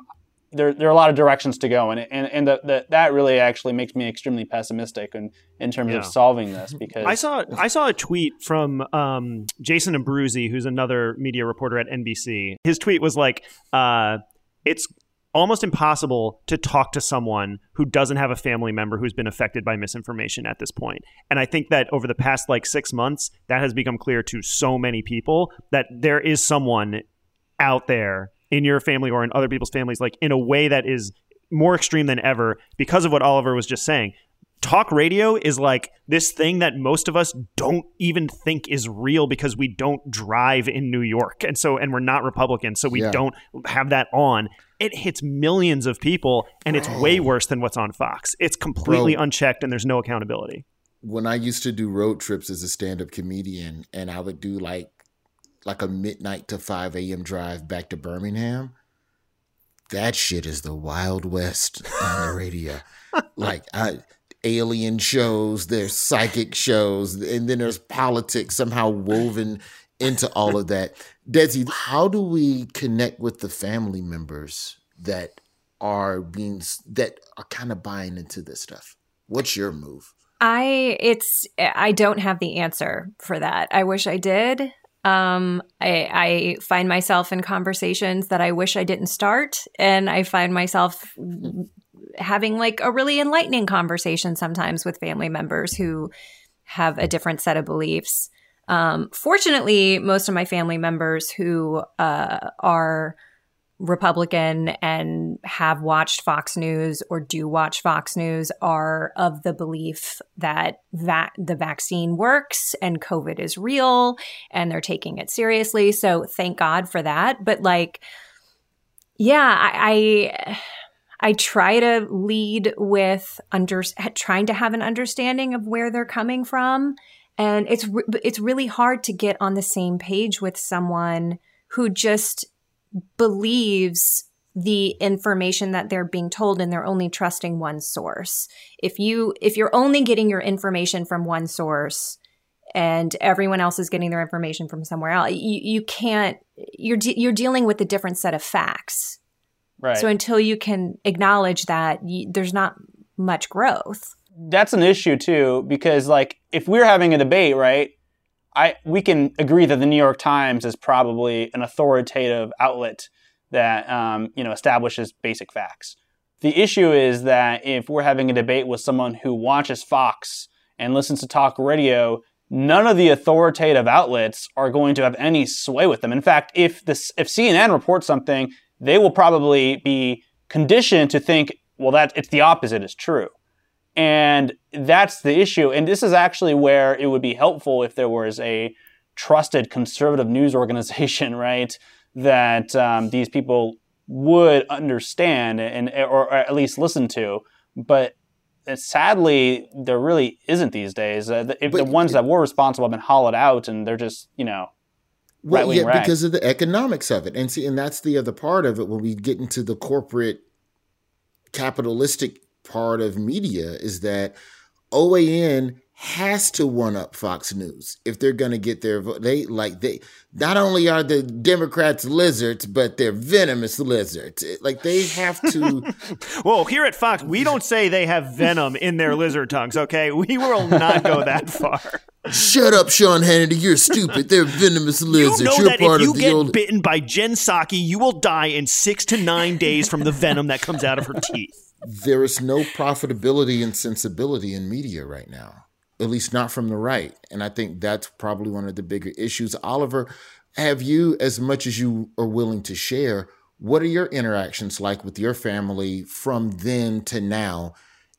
there, there are a lot of directions to go, and and, and the, the, that really actually makes me extremely pessimistic in, in terms Yeah. of solving this because I saw I saw a tweet from um, Jason Abbruzzese, who's another media reporter at NBC. His tweet was like, uh, "It's almost impossible to talk to someone who doesn't have a family member who's been affected by misinformation at this point." And I think that over the past like six months, that has become clear to so many people that there is someone out there in your family or in other people's families, like in a way that is more extreme than ever because of what Oliver was just saying. Talk radio is like this thing that most of us don't even think is real because we don't drive in New York. And so, and we're not Republican. So we Yeah. don't have that on. It hits millions of people and it's way worse than what's on Fox. It's completely Bro. unchecked and there's no accountability. when I used to do road trips as a stand-up comedian, and I would do like like a midnight to five a.m. drive back to Birmingham. That shit is the Wild West on the radio. [laughs] like I, alien shows, there's psychic shows, and then there's politics somehow woven into all of that. Desi, how do we connect with the family members that are being that are kind of buying into this stuff? What's your move? I it's I don't have the answer for that. I wish I did. Um, I, I find myself in conversations that I wish I didn't start, and I find myself having like a really enlightening conversation sometimes with family members who have a different set of beliefs. Um, fortunately, most of my family members who uh, are Republican and have watched Fox News or do watch Fox News are of the belief that va- the vaccine works and COVID is real and they're taking it seriously. So thank God for that. But like, yeah, I, I I try to lead with under trying to have an understanding of where they're coming from, and it's re- it's really hard to get on the same page with someone who just believes the information that they're being told and they're only trusting one source. If you if you're only getting your information from one source and everyone else is getting their information from somewhere else, you, you can't you're de- you're dealing with a different set of facts. Right. So until you can acknowledge that, you, there's not much growth. That's an issue too because like if we're having a debate right i we can agree that the new york times is probably an authoritative outlet that um, you know establishes basic facts. The issue is that if we're having a debate with someone who watches fox and listens to talk radio none of the authoritative outlets are going to have any sway with them. In fact if this if cnn reports something they will probably be conditioned to think well that it's the opposite is true and that's the issue. And this is actually where it would be helpful if there was a trusted conservative news [laughs] organization, right? That um, these people would understand and or at least listen to. But uh, sadly, there really isn't these days. Uh, the- if the ones that were responsible have been hollowed out, and they're just you know Well, yeah, rag. because of the economics of it, and see, and that's the other part of it when we get into the corporate capitalistic part of media is that OAN has to one up Fox News if they're going to get their vote. They like they not only are the Democrats lizards, but they're venomous lizards. Like they have to. [laughs] Well, here at Fox, we don't say they have venom in their lizard tongues, okay? We will not go that [laughs] far. Shut up, Sean Hannity. You're stupid. They're venomous You lizards. know You're that part if you of the get old. bitten by Jen Psaki, you will die in six to nine days from the venom that comes out of her teeth. There is no profitability and sensibility in media right now, at least not from the right. And I think that's probably one of the bigger issues. Oliver, have you, as much as you are willing to share, what are your interactions like with your family from then to now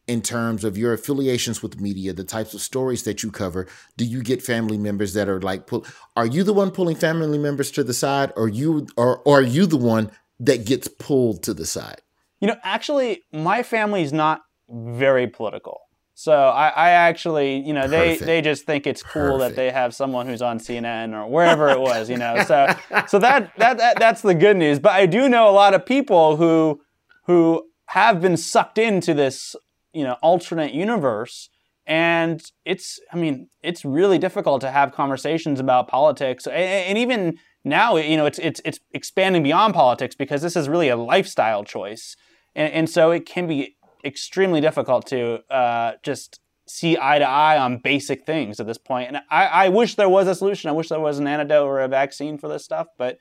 in terms of your affiliations with media, the types of stories that you cover? Do you get family members that are like, pull, are you the one pulling family members to the side or you or, or are you the one that gets pulled to the side? You know, actually, my family's not very political. So I, I actually, you know, they, Perfect. they just think it's cool that they have someone who's on CNN or wherever it was, you know. So [laughs] so that, that that that's the good news. But I do know a lot of people who who have been sucked into this, you know, alternate universe. And it's, I mean, it's really difficult to have conversations about politics, and, and even now, you know, it's it's it's expanding beyond politics because this is really a lifestyle choice, and, and so it can be extremely difficult to uh, just see eye to eye on basic things at this point. And I, I wish there was a solution. I wish there was an antidote or a vaccine for this stuff, but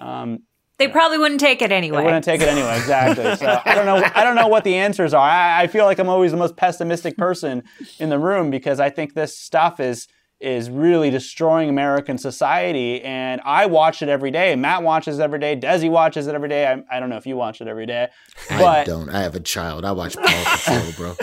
um, They probably wouldn't take it anyway. they wouldn't take it anyway. Exactly. So [laughs] I don't know. I don't know what the answers are. I, I feel like I'm always the most pessimistic person in the room because I think this stuff is is really destroying American society. And I watch it every day. Matt watches it every day. Desi watches it every day. I, I don't know if you watch it every day, I don't. I have a child. I watch Paw Patrol, bro.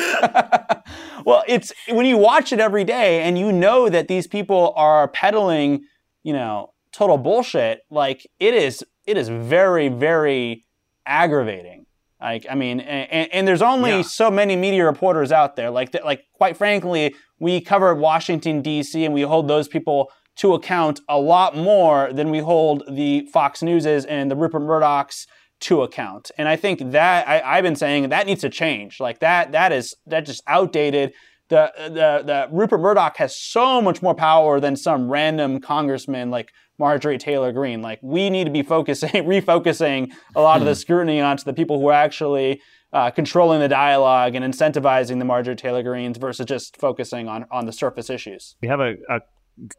[laughs] well, it's when you watch it every day and you know that these people are peddling, you know, total bullshit. Like it is, it is very, very aggravating. Like, I mean, and, and there's only Yeah. so many media reporters out there. Like, that, like quite frankly, we cover Washington D.C. and we hold those people to account a lot more than we hold the Fox Newses and the Rupert Murdochs to account. And I think that I, I've been saying that needs to change. Like that, that is that just outdated. The, the the Rupert Murdoch has so much more power than some random congressman like Marjorie Taylor Greene. Like we need to be focusing, [laughs] refocusing a lot of the scrutiny onto the people who are actually uh, controlling the dialogue and incentivizing the Marjorie Taylor Greenes versus just focusing on on the surface issues. We have a, a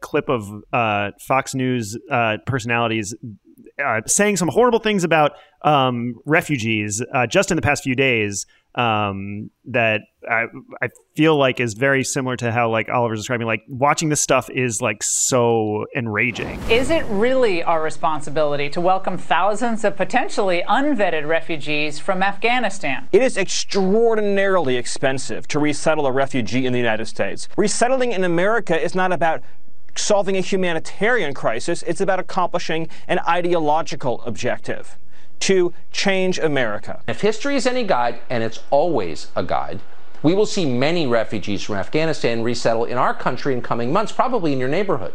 clip of uh, Fox News uh, personalities uh, saying some horrible things about um, refugees uh, just in the past few days. Um, that I, I feel like is very similar to how like Oliver's describing. Like watching this stuff is like so enraging. Is it really our responsibility to welcome thousands of potentially unvetted refugees from Afghanistan? It is extraordinarily expensive to resettle a refugee in the United States. Resettling in America is not about solving a humanitarian crisis, it's about accomplishing an ideological objective to change America. If history is any guide, and it's always a guide, we will see many refugees from Afghanistan resettle in our country in coming months, probably in your neighborhood.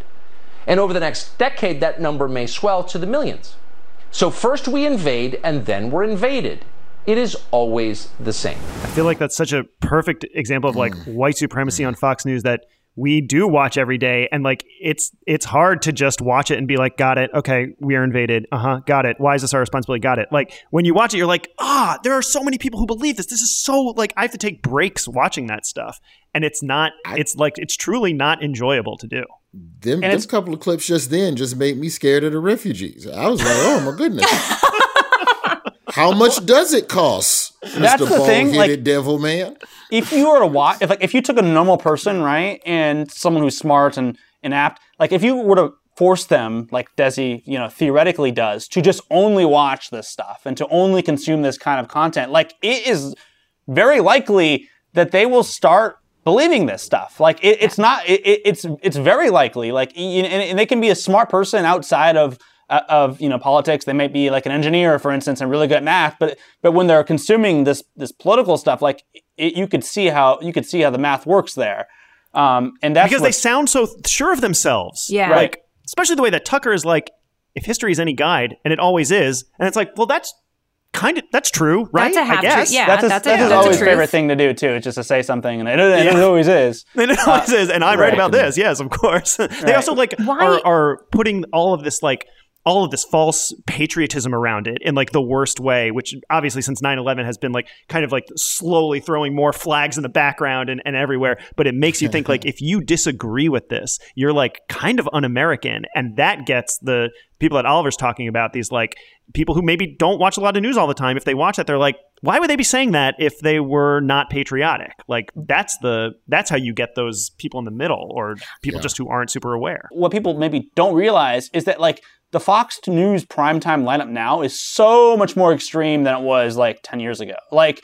And over the next decade, that number may swell to the millions. So first we invade, and then we're invaded. It is always the same. I feel like that's such a perfect example of like white supremacy on Fox News that we do watch every day. And like it's it's hard to just watch it and be like got it. Okay we are invaded. Uh-huh. Got it. Why is this our responsibility? Got it. Like when you watch it you're like ah there are so many people who believe this. This is so like i have to take breaks watching that stuff. And it's not it's like it's truly not enjoyable to do. Them, them couple of clips just then just made me scared of the refugees. I was like, oh my goodness. [laughs] How much does it cost, That's Mr. the thing, Bald-headed like- devil man? if you were to watch, if like if you took a normal person, right, and someone who's smart and, and apt, like if you were to force them, like Desi, you know, theoretically does, to just only watch this stuff and to only consume this kind of content, like it is very likely that they will start believing this stuff. Like it, it's not, it, it- it's it's very likely. Like and, and they can be a smart person outside of of you know politics. They might be like an engineer, for instance, and really good at math. But but when they're consuming this this political stuff, like it, you could see how you could see how the math works there. Um, and that's because what- they sound so sure of themselves Yeah. like especially the way that tucker is like if history is any guide and it always is and it's like well that's kind of that's true right That's a half i guess truth. Yeah, that's, his, that's a- that's his that's a always favorite thing to do too. It's just to say something, and it, and it [laughs] always is. And it always is, and I'm right. write about this. Yes, of course. [laughs] they Right. also like are, are putting all of this like all of this false patriotism around it in like the worst way, which obviously since 9-11 has been like kind of like slowly throwing more flags in the background and, and everywhere. But it makes you think like [laughs] if you disagree with this, you're like kind of un-American. And that gets the people that Oliver's talking about, these like people who maybe don't watch a lot of news all the time. If they watch that, they're like, why would they be saying that if they were not patriotic? Like that's the that's how you get those people in the middle or people just who aren't super aware. what people maybe don't realize is that like the Fox News primetime lineup now is so much more extreme than it was like 10 years ago. Like,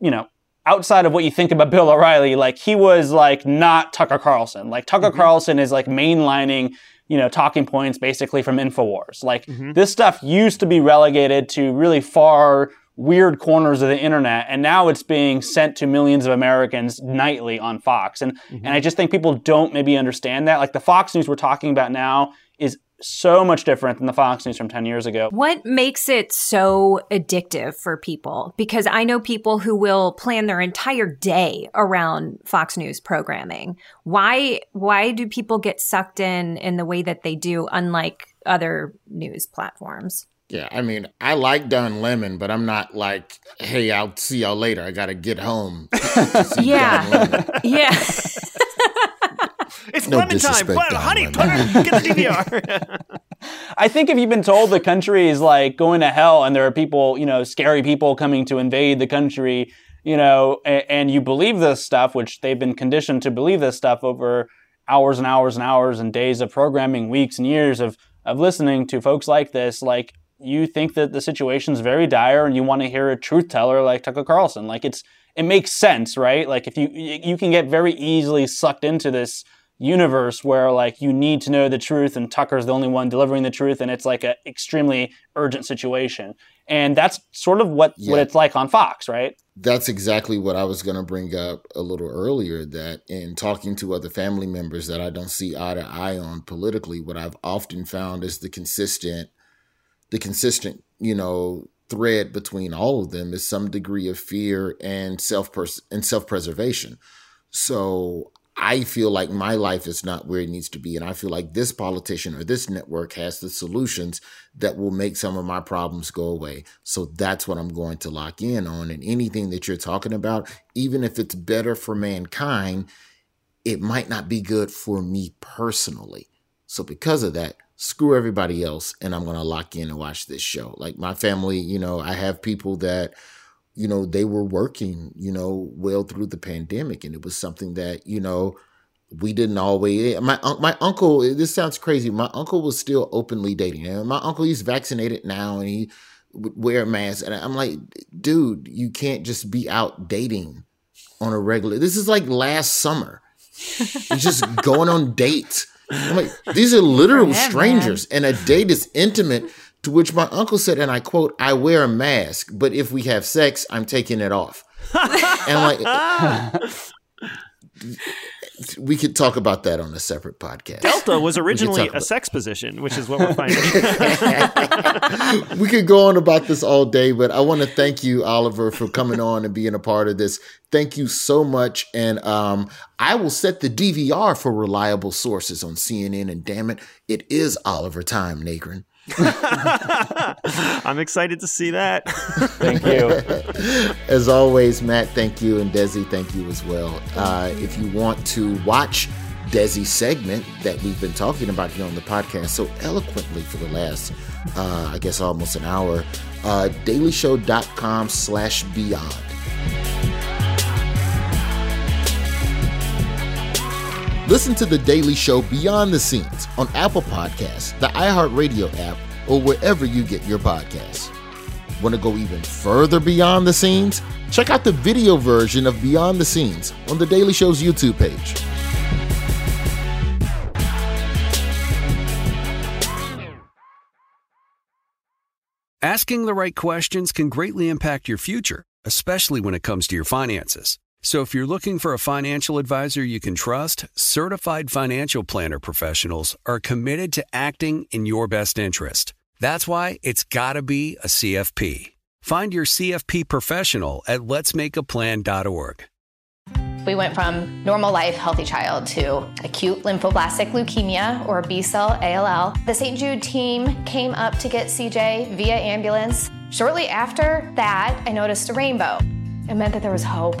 you know, outside of what you think about [laughs] Bill O'Reilly, like he was like not Tucker Carlson. Like Tucker Carlson is like mainlining, you know, talking points basically from InfoWars. Like this stuff used to be relegated to really far weird corners of the internet and now it's being sent to millions of Americans nightly on Fox. And mm-hmm. and I just think people don't maybe understand that. Like the Fox News we're talking about now is so much different than the Fox News from 10 years ago. What makes it so addictive for people? Because I know people who will plan their entire day around Fox News programming. Why why do people get sucked in in the way that they do unlike other news platforms? Yeah, I mean, I like Don Lemon, but I'm not like, hey, I'll see y'all later. I got to get home. [laughs] yeah. [laughs] yeah. [laughs] It's no lemon time. What, honey, put her, get the DVR. [laughs] I think if you've been told the country is like going to hell and there are people, you know, scary people coming to invade the country, you know, and, and you believe this stuff, which they've been conditioned to believe this stuff over hours and hours and hours and days of programming, weeks and years of of listening to folks like this, like you think that the situation's very dire and you want to hear a truth teller like Tucker Carlson. Like it's it makes sense, right? Like if you you can get very easily sucked into this universe where like you need to know the truth and Tucker's the only one delivering the truth and it's like an extremely urgent situation. And that's sort of what yeah. what it's like on Fox, right? That's exactly what I was going to bring up a little earlier that in talking to other family members that I don't see eye to eye on politically, what I've often found is the consistent the consistent, you know, thread between all of them is some degree of fear and self and self preservation. So I feel like my life is not where it needs to be. And I feel like this politician or this network has the solutions that will make some of my problems go away. So that's what I'm going to lock in on. And anything that you're talking about, even if it's better for mankind, it might not be good for me personally. So because of that, screw everybody else and I'm going to lock in and watch this show. Like my family, you know, I have people that you know, they were working, you know, well through the pandemic. And it was something that, you know, we didn't always eh, my my uncle eh, this sounds crazy my uncle was still openly dating and my uncle he's vaccinated now and he would wear a mask and i'm like dude you can't just be out dating on a regular this is like last summer he's just [laughs] going on dates I'm like these are literal strangers and a date is intimate to which my uncle said, and I quote, I wear a mask, but if we have sex, I'm taking it off. [laughs] and like, we could talk about that on a separate podcast. Delta was originally a sex position, which is what we're finding. [laughs] we could go on about this all day, but I want to thank you, Oliver, for coming on and being a part of this. Thank you so much. And um, I will set the DVR for reliable sources on CNN. And damn it, it is Oliver time, Negrin. [laughs] I'm excited to see that. thank you. [laughs] As always, Matt, thank you. And Desi, thank you as well. Uh, if you want to watch Desi's segment that we've been talking about here on the podcast so eloquently for the last, uh, I guess, almost an hour, uh, dailyshow.com slash beyond. Listen to The Daily Show Beyond the Scenes on Apple Podcasts, the iHeartRadio app, or wherever you get your podcasts. Want to go even further beyond the scenes? Check out the video version of Beyond the Scenes on The Daily Show's YouTube page. Asking the right questions can greatly impact your future, especially when it comes to your finances. So if you're looking for a financial advisor you can trust, certified financial planner professionals are committed to acting in your best interest. That's why it's got to be a CFP. Find your CFP professional at letsmakeaplan.org. We went from normal life, healthy child to acute lymphoblastic leukemia or B cell ALL. The St. Jude team came up to get CJ via ambulance. Shortly after that, I noticed a rainbow. It meant that there was hope